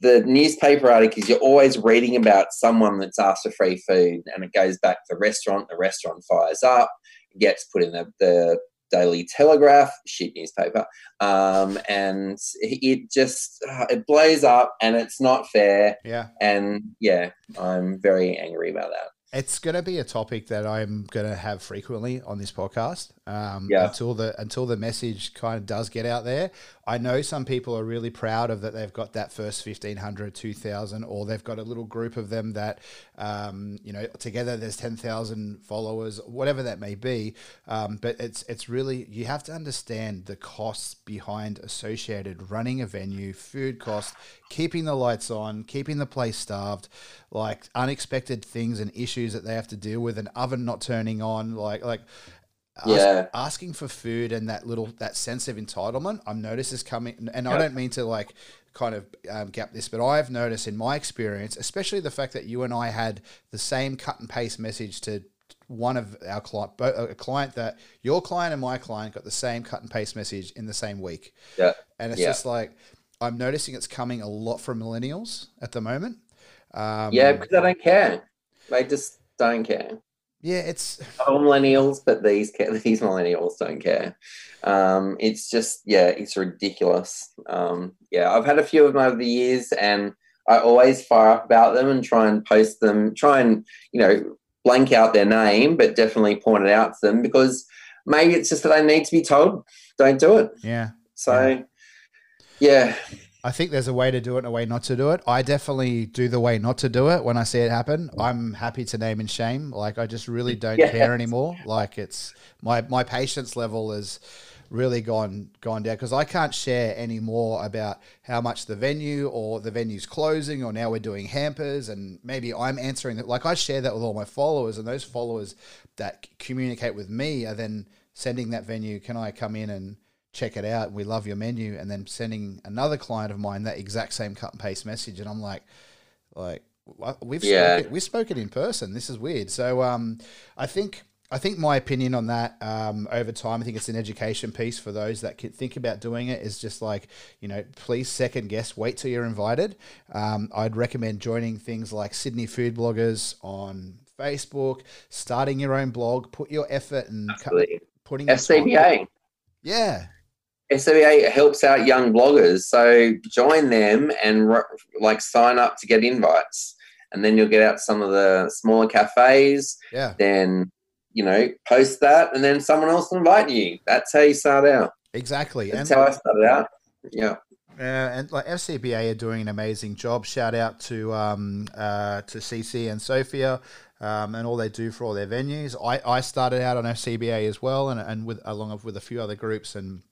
the newspaper articles. You're always reading about someone that's asked for free food, and it goes back to the restaurant. The restaurant fires up, gets put in the, the Daily Telegraph, shit newspaper, um, and it just uh, it blows up, and it's not fair. Yeah. And yeah, I'm very angry about that. It's going to be a topic that I'm going to have frequently on this podcast. Um, Yeah. Until the until the message kind of does get out there, I know some people are really proud of that they've got that first 1500, 2000, or they've got a little group of them that, um, you know, together there's 10,000 followers, whatever that may be. Um, but it's it's really you have to understand the costs behind associated running a venue, food costs, keeping the lights on, keeping the place starved, like unexpected things and issues that they have to deal with, an oven not turning on, like like ask- Yeah. asking for food and that little that sense of entitlement. I'm noticed is coming, and I don't mean to like kind of um, gap this, but I've noticed in my experience, especially the fact that you and I had the same cut and paste message to one of our client, a client that your client and my client got the same cut and paste message in the same week. Yeah. And it's Yeah. just like I'm noticing it's coming a lot from millennials at the moment. Um, yeah, because I don't care. They just don't care. yeah, it's all millennials, but these these millennials don't care. Um, it's just yeah, it's ridiculous. Um, yeah, I've had a few of them over the years, and I always fire up about them and try and post them, try and you know blank out their name, but definitely point it out to them because maybe it's just that they need to be told, don't do it. yeah. So yeah, I think there's a way to do it and a way not to do it. I definitely do the way not to do it when I see it happen. I'm happy to name and shame. Like I just really (laughs) don't care anymore. Like it's my my patience level has really gone gone down because I can't share any more about how much the venue or the venue's closing or now we're doing hampers and maybe I'm answering that. Like I share that with all my followers and those followers that communicate with me are then sending that venue. Can I come in and check it out. We love your menu, and then sending another client of mine that exact same cut and paste message, and I'm like, like we've Yeah. spoken, we've spoken in person. This is weird. So um, I think. I think my opinion on that um, over time, I think it's an education piece for those that can think about doing it. Is just like you know, please second guess, wait till you're invited. Um, I'd recommend joining things like Sydney Food Bloggers on Facebook, starting your own blog, put your effort and cu- putting SCBA. Yeah, SCBA helps out young bloggers, so join them and like sign up to get invites, and then you'll get out some of the smaller cafes. yeah. Then you know post that, and then someone else will invite you. That's how you start out. Exactly. That's And how I started out. Yeah, uh, and like FCBA are doing an amazing job. Shout out to um, uh, to CC and Sophia um, and all they do for all their venues. I, I started out on FCBA as well, and, and with along with a few other groups and.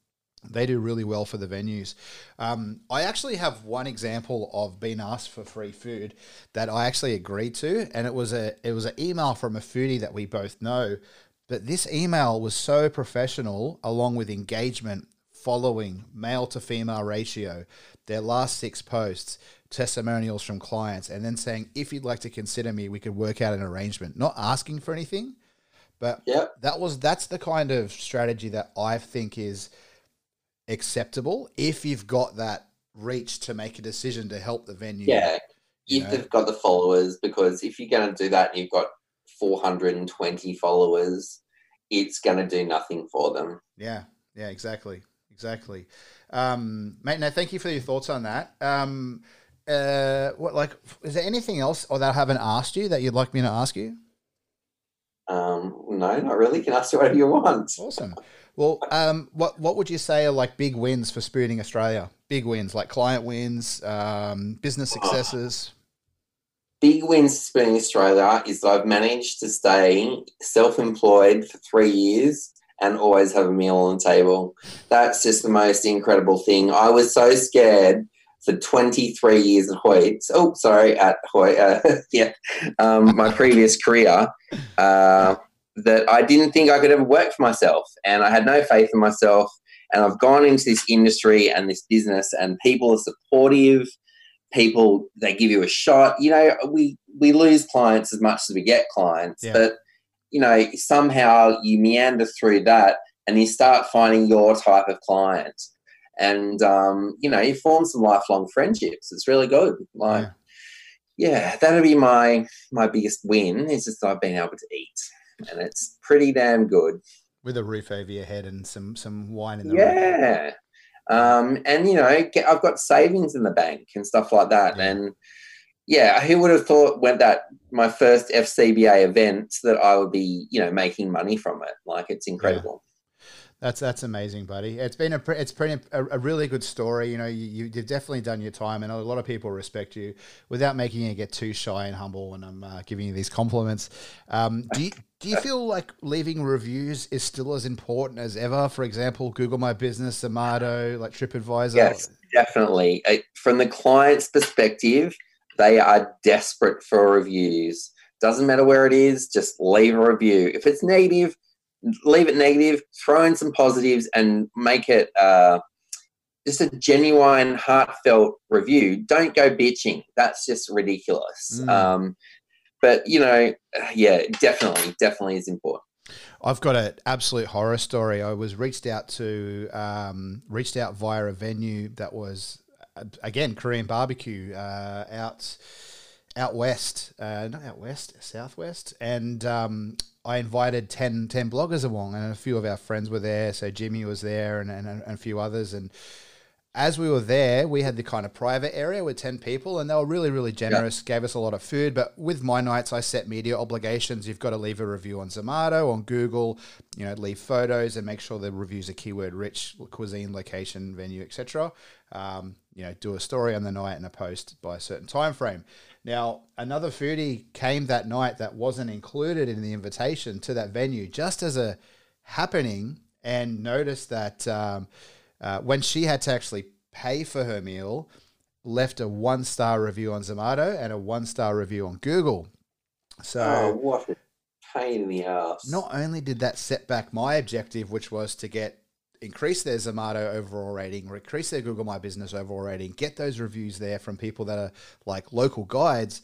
They do really well for the venues. Um, I actually have one example of being asked for free food that I actually agreed to, and it was a it was an email from a foodie that we both know. But this email was so professional, along with engagement, following, male to female ratio, their last six posts, testimonials from clients, and then saying, if you'd like to consider me, we could work out an arrangement. Not asking for anything, but Yep. that was that's the kind of strategy that I think is acceptable if you've got that reach to make a decision to help the venue. Yeah. If know? they've got the followers, because if you're going to do that and you've got 420 followers, it's going to do nothing for them. Yeah, yeah, exactly, exactly. Um, mate, no, thank you for your thoughts on that. Um, uh, what like is there anything else or that I haven't asked you that you'd like me to ask you? Um, no, not really. You can ask you whatever you want. Awesome. Well, um, what what would you say are like big wins for Spooning Australia? Big wins, like client wins, um, business successes. Big wins for Spooning Australia is that I've managed to stay self employed for three years and always have a meal on the table. That's just the most incredible thing. I was so scared for 23 years at Hoyt. Oh, sorry, at Hoyt. Uh, (laughs) yeah, um, my previous career. Uh, that I didn't think I could ever work for myself, and I had no faith in myself. And I've gone into this industry and this business, and people are supportive. People they give you a shot. You know, we we lose clients as much as we get clients, Yeah. but you know somehow you meander through that, and you start finding your type of client, and um, you know you form some lifelong friendships. It's really good. Like, Yeah. yeah, that'd be my my biggest win. Is just I've been able to eat, and it's pretty damn good. With a roof over your head and some some wine in the. Yeah. Um, and you know, get, I've got savings in the bank and stuff like that. Yeah. And yeah, who would have thought when that my first FCBA event that I would be, you know, making money from it? Like it's incredible. That's that's amazing, buddy. It's been a it's a, a really good story. You know, you, you've definitely done your time, and a lot of people respect you. Without making you get too shy and humble when I'm uh, giving you these compliments, um, do you do you feel like leaving reviews is still as important as ever? For example, Google My Business, Zomato, like TripAdvisor. Yes, definitely. From the client's perspective, they are desperate for reviews. Doesn't matter where it is, just leave a review. If it's negative, leave it negative, throw in some positives, and make it uh, just a genuine, heartfelt review. Don't go bitching. That's just ridiculous. Mm. Um, but, you know, yeah, definitely, definitely is important. I've got an absolute horror story. I was reached out to, um, reached out via a venue that was, uh, again, Korean barbecue uh, out out west, uh, not out west, southwest, and um, I invited 10, 10 bloggers along, and a few of our friends were there. So Jimmy was there, and, and, and a few others, and as we were there, we had the kind of private area with 10 people, and they were really, really generous, gave us a lot of food. But with my nights, I set media obligations. You've got to leave a review on Zomato, on Google, you know, leave photos and make sure the reviews are keyword rich, cuisine, location, venue, etc. Um, you know, do a story on the night and a post by a certain time frame. Now, another foodie came that night that wasn't included in the invitation to that venue, just as a happening, and noticed that. Um, uh, when she had to actually pay for her meal, left a one star review on Zomato and a one star review on Google. So oh, what a pain in the ass. not only did that set back my objective, which was to get increase their Zomato overall rating, increase their Google My Business overall rating, get those reviews there from people that are like local guides.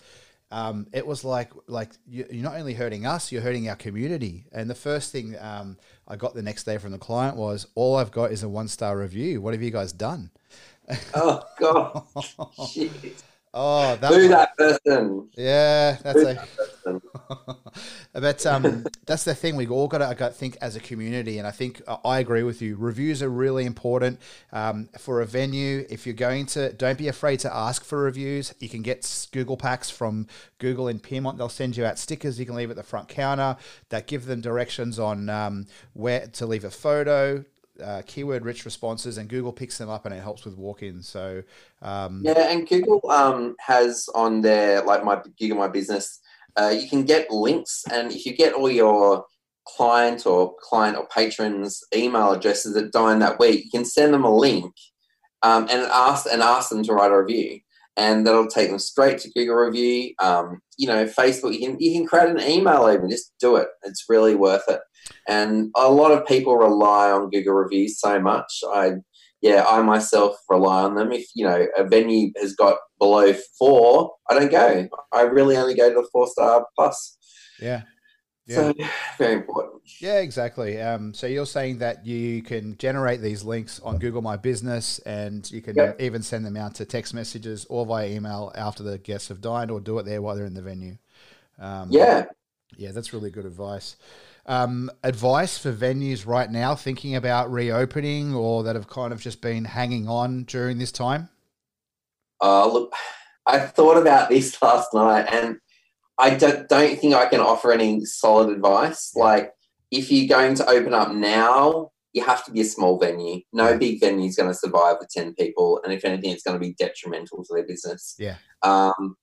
Um, it was like like you- you're not only hurting us, you're hurting our community. And the first thing um, I got the next day from the client was, "All I've got is a one star review. What have you guys done?" Oh, God. (laughs) Oh, that that person? yeah, that's a. that (laughs) but um, that's the thing We've all got to think as a community, and I think uh, I agree with you. Reviews are really important um, for a venue. If you're going to, don't be afraid to ask for reviews. You can get Google packs from Google in Pyrmont. They'll send you out stickers you can leave at the front counter that give them directions on um, where to leave a photo. Uh, keyword rich responses and Google picks them up and it helps with walk-ins. So um, Yeah, and Google um, has on their like my Google My Business, uh, you can get links, and if you get all your client or client or patrons email addresses that dine that week, you can send them a link um, and ask and ask them to write a review, and that'll take them straight to Google review. Um, you know, Facebook, you can you can create an email even, just do it. It's really worth it. And a lot of people rely on Google reviews so much. I yeah, I myself rely on them. If you know a venue has got below four, I don't go. I really only go to the four star plus. Yeah. Yeah. So very important. Yeah, exactly. Um, so you're saying that you can generate these links on Google My Business, and you can yep. even send them out to text messages or via email after the guests have dined, or do it there while they're in the venue. Um, yeah, yeah, that's really good advice. Um, advice for venues right now thinking about reopening or that have kind of just been hanging on during this time? Uh, look, I thought about this (laughs) last night and I don't, don't think I can offer any solid advice. Like, if you're going to open up now, you have to be a small venue. No big venue is going to survive with 10 people. And if anything, it's going to be detrimental to their business. Yeah. Um,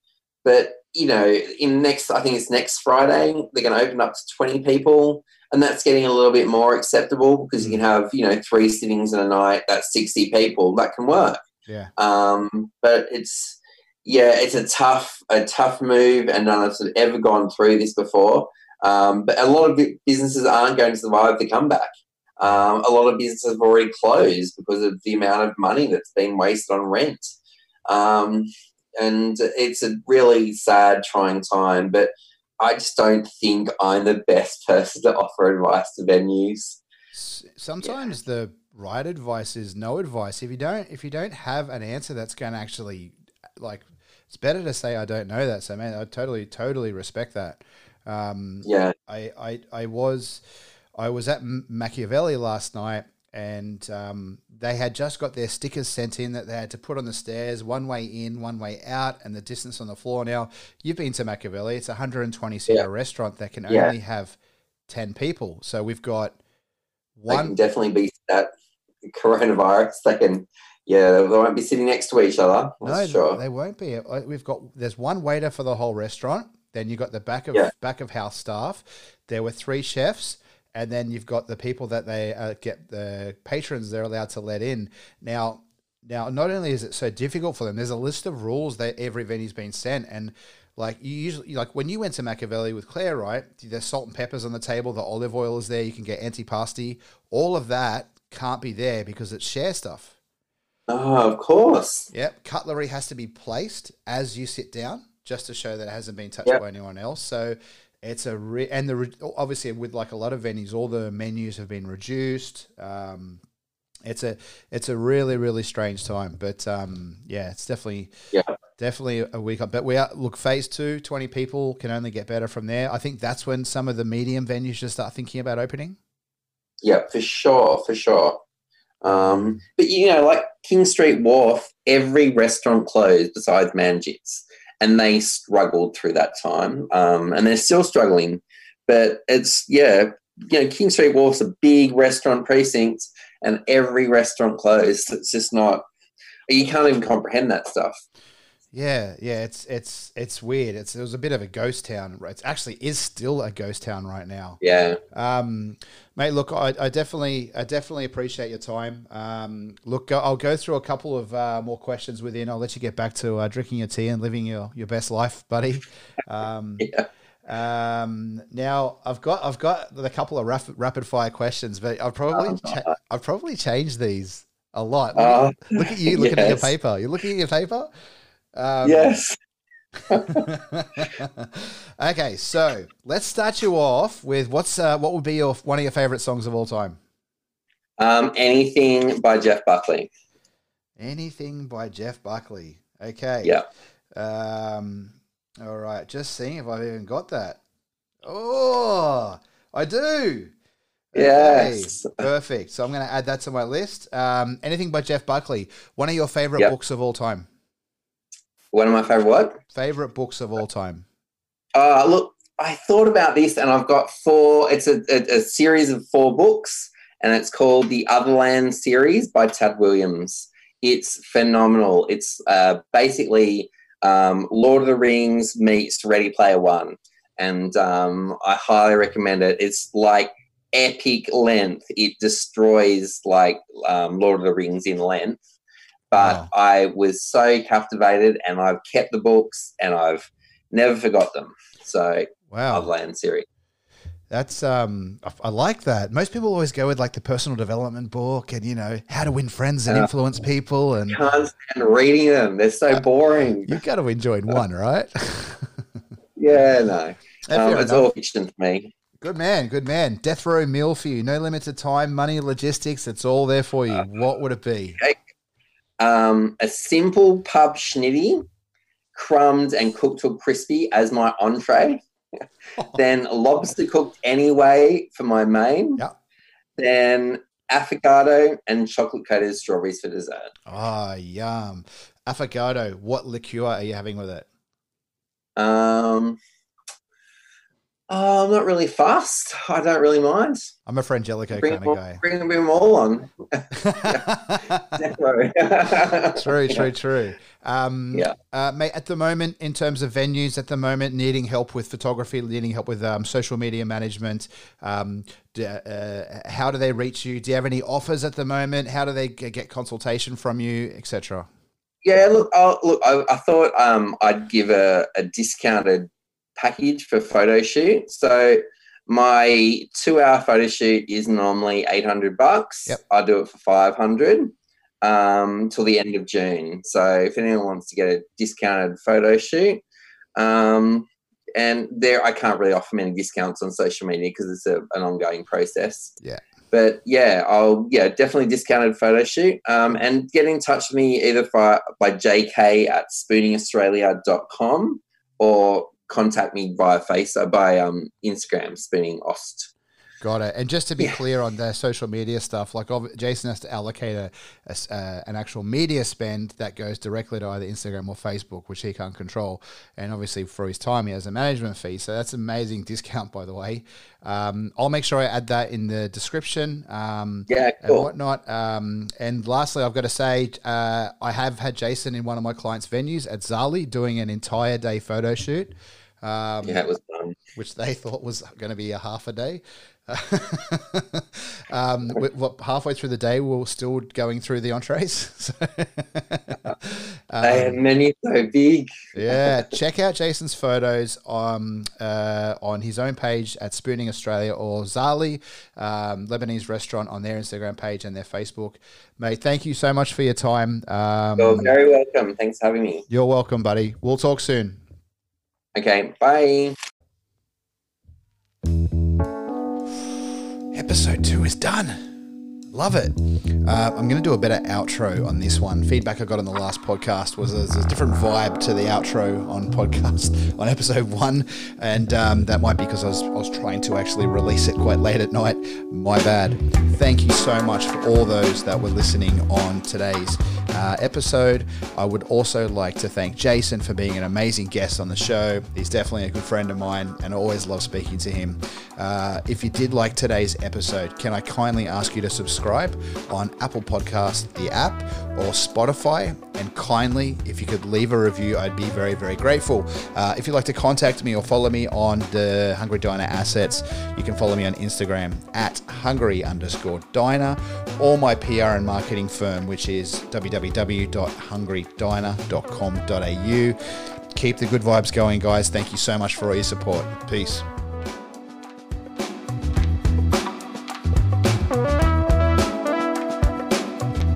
but, you know, in next, I think it's next Friday, they're going to open up to 20 people. And that's getting a little bit more acceptable because you can have, you know, three sittings in a night, that's 60 people. That can work. Yeah. Um, but it's, yeah, it's a tough, a tough move, and none of us have ever gone through this before. Um, but a lot of businesses aren't going to survive the comeback. Um, a lot of businesses have already closed because of the amount of money that's been wasted on rent. Um, and it's a really sad, trying time. But I just don't think I'm the best person to offer advice to venues. Sometimes yeah. the right advice is no advice. If you don't, if you don't have an answer that's going to actually like it's better to say I don't know that. So man, I totally totally respect that. Um, yeah, I, I I was I was at Machiavelli last night, and um, they had just got their stickers sent in that they had to put on the stairs, one way in, one way out, and the distance on the floor. Now you've been to Machiavelli; it's a 120 seat yeah. restaurant that can only have 10 people. So we've got one. They can definitely beat that coronavirus. They can yeah, they won't be sitting next to each other. No, sure. they won't be. Uh, we've got there's one waiter for the whole restaurant. Then you've got the back of yeah. back of house staff. There were three chefs, and then you've got the people that they uh, get the patrons they're allowed to let in. Now, now not only is it so difficult for them, there's a list of rules that every venue's been sent, and like you usually like when you went to Machiavelli with Claire, right? There's salt and peppers on the table. The olive oil is there. You can get antipasti. All of that can't be there because it's share stuff. Oh, of course. Yep. Cutlery has to be placed as you sit down, just to show that it hasn't been touched yep. by anyone else. So it's a re- and the re- obviously with like a lot of venues, all the menus have been reduced. Um, it's a it's a really really strange time, but um, yeah, it's definitely yeah definitely a week up. But we are look phase two, 20 people can only get better from there. I think that's when some of the medium venues just start thinking about opening. Yeah, for sure, for sure. Um, but you know, like King Street Wharf, every restaurant closed besides Manjit's, and they struggled through that time, um, and they're still struggling. But it's yeah, you know, King Street Wharf's a big restaurant precinct, and every restaurant closed. It's just not. You can't even comprehend that stuff. Yeah, yeah, it's it's it's weird. It's it was a bit of a ghost town. It actually is still a ghost town right now. Yeah. Um, mate, look, I, I definitely I definitely appreciate your time. Um, look, I'll go through a couple of uh, more questions within. I'll let you get back to uh, drinking your tea and living your, your best life, buddy. (laughs) Um, yeah. Um, now I've got I've got a couple of rapid, rapid fire questions, but I've probably oh, cha- I've probably changed these a lot. Look, uh, look at you looking yes. at your paper. You're looking at your paper. Um, yes. (laughs) okay, so let's start you off with what's uh, what would be your one of your favorite songs of all time? Um, anything by Jeff Buckley. Anything by Jeff Buckley. Okay. Yeah. Um, all right. Just seeing if I've even got that. Oh, I do. Yes. Okay, (laughs) perfect. So I'm going to add that to my list. Um, anything by Jeff Buckley. One of your favorite yep. books of all time. One of my favorite what? Favorite books of all time. Uh, look, I thought about this and I've got four, it's a, a, a series of four books and it's called the Otherland series by Tad Williams. It's phenomenal. It's uh, basically um, Lord of the Rings meets Ready Player One. and um, I highly recommend it. It's like epic length. It destroys like um, Lord of the Rings in length. But Wow. I was so captivated, and I've kept the books, and I've never forgot them. So Wow. I've Land series. That's um, I, I like that. Most people always go with like the personal development book and you know how to win friends and Yeah. influence people, and Can't stand reading them. They're so Uh, boring. (laughs) you've got to enjoy one, right? (laughs) Yeah, no. Um, it's enough. all fiction to me. Good man, good man. Death row meal for you. No limited time, money, logistics. It's all there for you. What would it be? Um, a simple pub schnitty, crumbed and cooked till crispy as my entree. (laughs) then lobster cooked anyway for my main. Yep. Then affogato and chocolate coated strawberries for dessert. Ah, yum. Affogato. What liqueur are you having with it? Um, oh, I'm not really fast. I don't really mind. I'm a Frangelico Bring kind all, of guy. bring them all on. (laughs) (laughs) True, true, true. Um, Yeah. uh, mate, at the moment, in terms of venues, at the moment, needing help with photography, needing help with um, social media management, um, d- uh, how do they reach you? Do you have any offers at the moment? How do they get consultation from you, etc.? Yeah, look, oh, look, I, I thought um, I'd give a, a discounted package for photo shoot. So my two-hour photo shoot is normally eight hundred bucks. Yep. I do it for five hundred um, till the end of June. So if anyone wants to get a discounted photo shoot, um, and there I can't really offer many discounts on social media because it's a, an ongoing process. Yeah. But yeah, I'll yeah definitely discounted photo shoot. Um, and get in touch with me either by, by jk at spooningaustralia.com or contact me via face by um, Instagram spooningaust. Got it. And just to be Yeah. clear on the social media stuff, like Jason has to allocate a, a uh, an actual media spend that goes directly to either Instagram or Facebook, which he can't control. And obviously, for his time, he has a management fee. So that's an amazing (laughs) discount, by the way. Um, I'll make sure I add that in the description. Um, Yeah, and whatnot. Um, and lastly, I've got to say, uh, I have had Jason in one of my clients' venues at Zahli doing an entire day photo shoot. Um, Yeah, it was fun. which they thought was going to be a half a day. (laughs) um, halfway through the day, we we're still going through the entrees. (laughs) So, (laughs) They um, had many so big. yeah, check out Jason's photos on uh, on his own page at Spooning Australia or Zahli um, Lebanese restaurant on their Instagram page and their Facebook. Mate, thank you so much for your time. Um, You're very welcome. Thanks for having me. you're welcome, buddy. We'll talk soon. Okay, bye. Episode two is done. Love it. Uh, I'm going to do a better outro on this one. Feedback I got on the last podcast was a different vibe to the outro on podcast (laughs) on episode one, and um, that might be because I was, I was trying to actually release it quite late at night. My bad. Thank you so much for all those that were listening on today's uh, episode. I would also like to thank Jason for being an amazing guest on the show. He's definitely a good friend of mine, and I always love speaking to him. Uh, if you did like today's episode, can I kindly ask you to subscribe on Apple Podcast, the app, or Spotify? And kindly, if you could leave a review, I'd be very, very grateful. Uh, if you'd like to contact me or follow me on the Hungry Diner assets, you can follow me on Instagram at hungry underscore diner or my PR and marketing firm, which is www.hungrydiner.com.au. Keep the good vibes going, guys. Thank you so much for all your support. Peace.